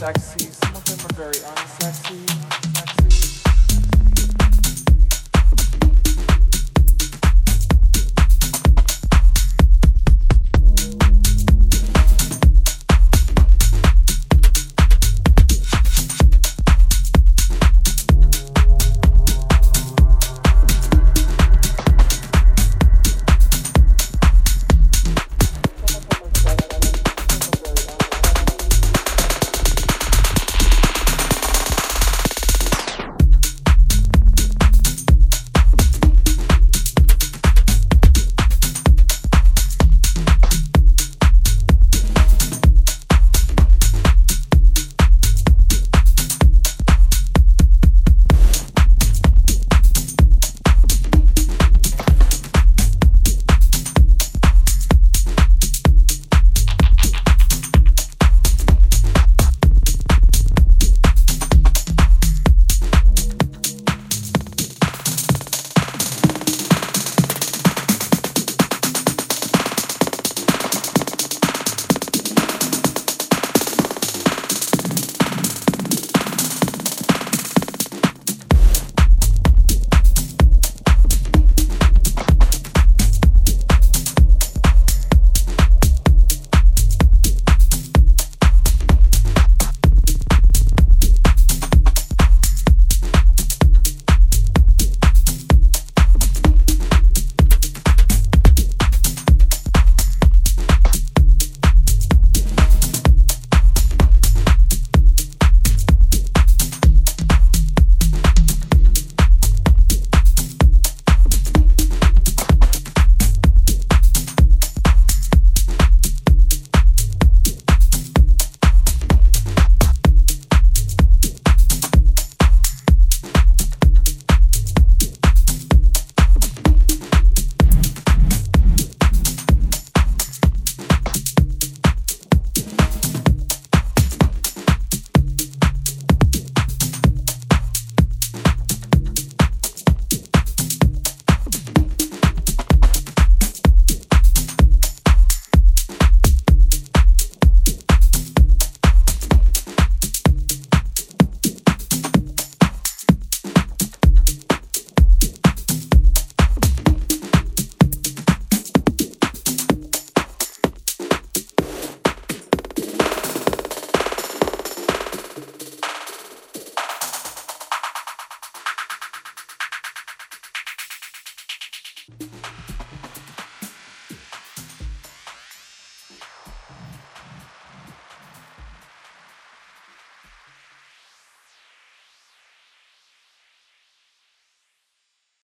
sexy, some of them are very unsexy.